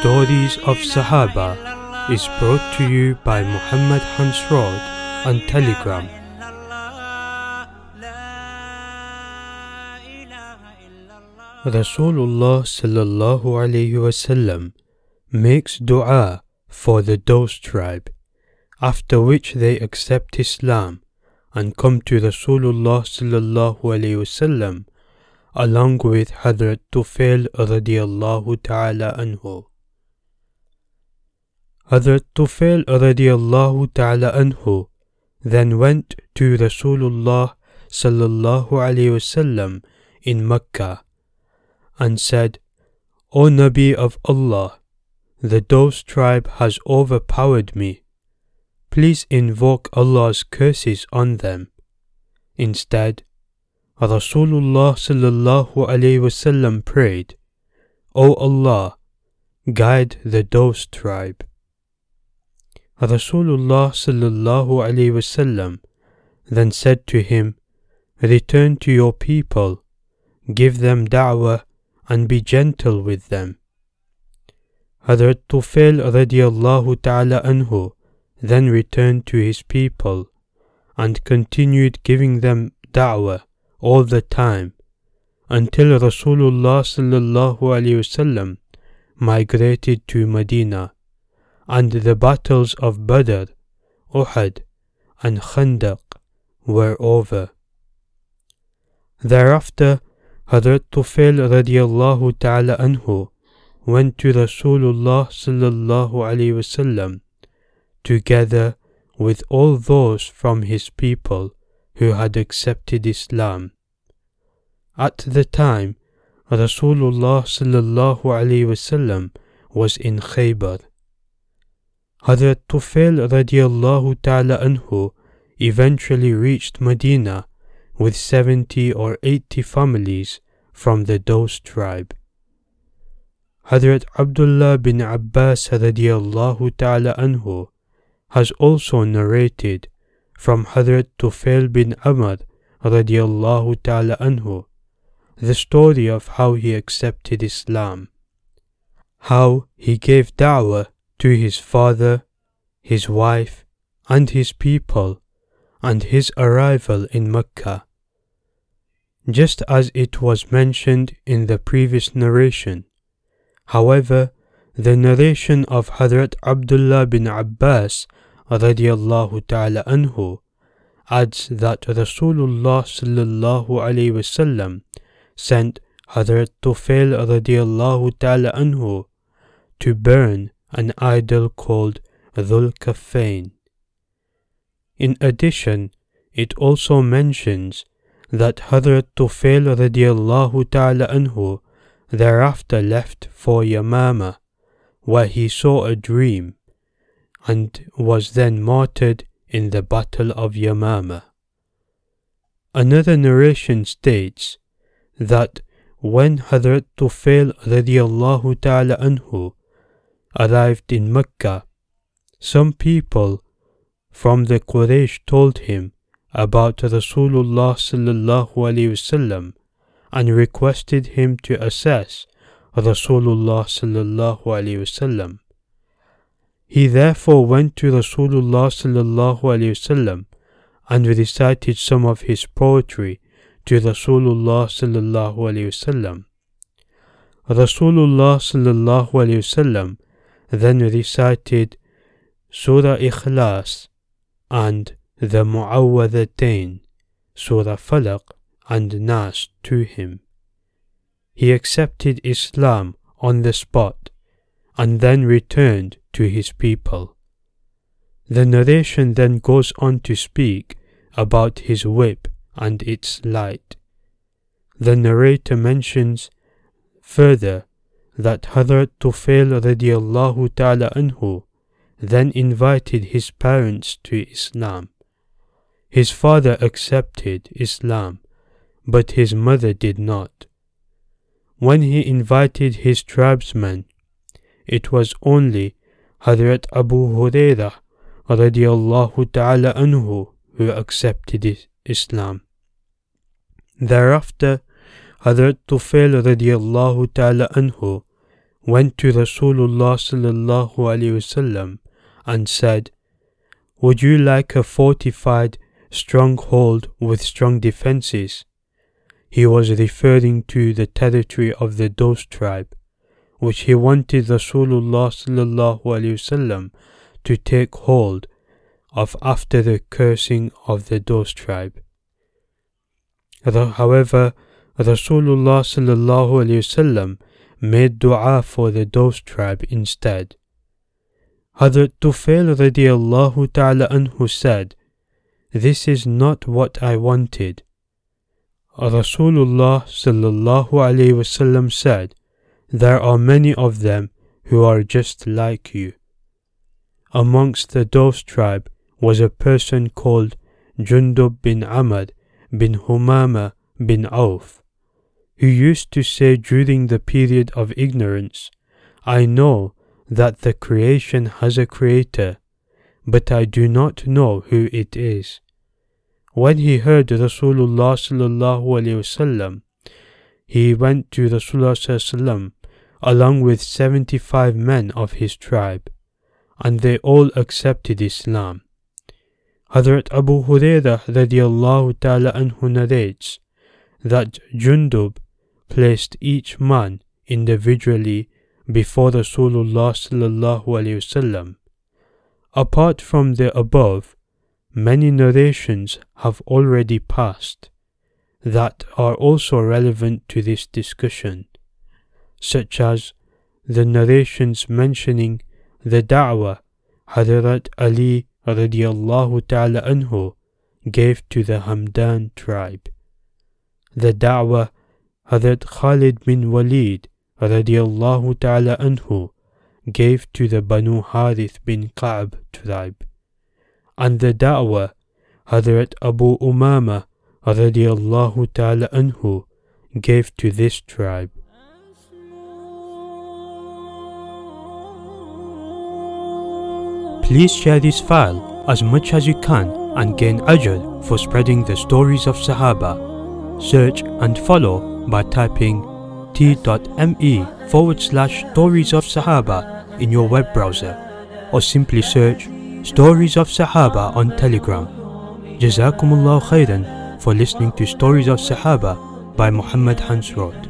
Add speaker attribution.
Speaker 1: Stories of Sahaba is brought to you by Muhammad Hansrod on Telegram. Rasulullah sallallahu alayhi wasallam makes dua for the Dos tribe, after which they accept Islam and come to Rasulullah sallallahu alayhi wasallam along with Hadrat Tufail radiallahu ta'ala anhu. Hadrat Tufail radiallahu ta'ala anhu then went to Rasulullah sallallahu alayhi wasallam in Mecca and said, O Nabi of Allah, the Dos tribe has overpowered me. Please invoke Allah's curses on them. Instead, Rasulullah sallallahu alayhi wasallam prayed, O Allah, guide the Dos tribe. Rasulullah sallallahu wasallam then said to him, Return to your people, give them da'wah and be gentle with them. Hadrat Tufail radiallahu ta'ala anhu then returned to his people and continued giving them da'wah all the time until Rasulullah sallallahu alaihi wasallam migrated to Medina and the battles of Badr, Uhud and Khandaq were over. Thereafter Hadrat Tufail radiallahu ta'ala anhu went to Rasulullah sallallahu alaihi wasallam together with all those from his people who had accepted Islam. At the time, Rasulullah sallallahu alaihi wasallam was in Khaybar. Hadrat Tufail radiallahu ta'ala anhu eventually reached Medina with 70 or 80 families from the Dos tribe. Hadrat Abdullah bin Abbas radiallahu ta'ala anhu has also narrated from Hadrat Tufail bin Amr radiallahu ta'ala anhu the story of how he accepted Islam, how he gave da'wah to his father, his wife, and his people, and his arrival in Mecca just as it was mentioned in the previous narration. However, the narration of Hadrat Abdullah bin Abbas ta'ala anhu adds that Rasulullah sallallahu alayhi wasallam sent Hadrat Tufail radiallahu ta'ala anhu to burn an idol called Dhul Kafain. In addition, it also mentions that Hadrat Tufail radiallahu ta'ala anhu thereafter left for Yamama, where he saw a dream, and was then martyred in the Battle of Yamama. Another narration states that when Hadrat Tufail radiallahu ta'ala anhu arrived in Mecca, some people from the Quraysh told him about Rasulullah sallallahu wasallam and requested him to assess Rasulullah sallallahu wasallam. He therefore went to Rasulullah sallallahu wasallam and recited some of his poetry to Rasulullah sallallahu wasallam. Rasulullah sallallahu wasallam then recited Surah Ikhlas and the Mu'awwadatain, Surah Falaq and Nas to him. He accepted Islam on the spot and then returned to his people. The narration then goes on to speak about his whip and its light. The narrator mentions further that Hadrat Tufail radiallahu ta'ala anhu then invited his parents to Islam. His father accepted Islam, but his mother did not. When he invited his tribesmen, it was only Hadrat Abu Hurairah radiallahu ta'ala anhu who accepted Islam. Thereafter, Hadrat Tufail radiallahu ta'ala anhu went to Rasulullah sallallahu alaihi wasallam and said, Would you like a fortified stronghold with strong defenses? He was referring to the territory of the Dos tribe, which he wanted Rasulullah sallallahu alaihi wasallam to take hold of after the cursing of the Dos tribe. However, Rasulullah sallallahu alaihi wasallam made dua for the Dos tribe instead. Hazrat Tufail radiallahu ta'ala anhu said, This is not what I wanted. Rasulullah sallallahu alaihi wasallam said, There are many of them who are just like you. Amongst the Dos tribe was a person called Jundub bin Amr bin Humama bin Auf who used to say during the period of ignorance, I know that the creation has a creator, but I do not know who it is. When he heard Rasulullah sallallahu alaihi wasallam, he went to Rasulullah sallallahu along with 75 men of his tribe, and they all accepted Islam. Hazrat Abu Hurairah radiallahu ta'ala anhu narrates that Jundub placed each man individually before Rasulullah sallallahu. Apart from the above, many narrations have already passed that are also relevant to this discussion, such as the narrations mentioning the da'wah Hadrat Ali radiallahu ta'ala anhu gave to the Hamdan tribe, the da'wah Hazrat Khalid bin Walid radiallahu ta'ala anhu gave to the Banu Harith bin Ka'b tribe. And the da'wah Hazrat Abu Umama radiallahu ta'ala anhu gave to this tribe. Please share this file as much as you can and gain ajr for spreading the stories of Sahaba. Search and follow by typing t.me forward slash stories of Sahaba in your web browser or simply search Stories of Sahaba on Telegram. Jazakumullah khairan for listening to Stories of Sahaba by Muhammad Hansrod.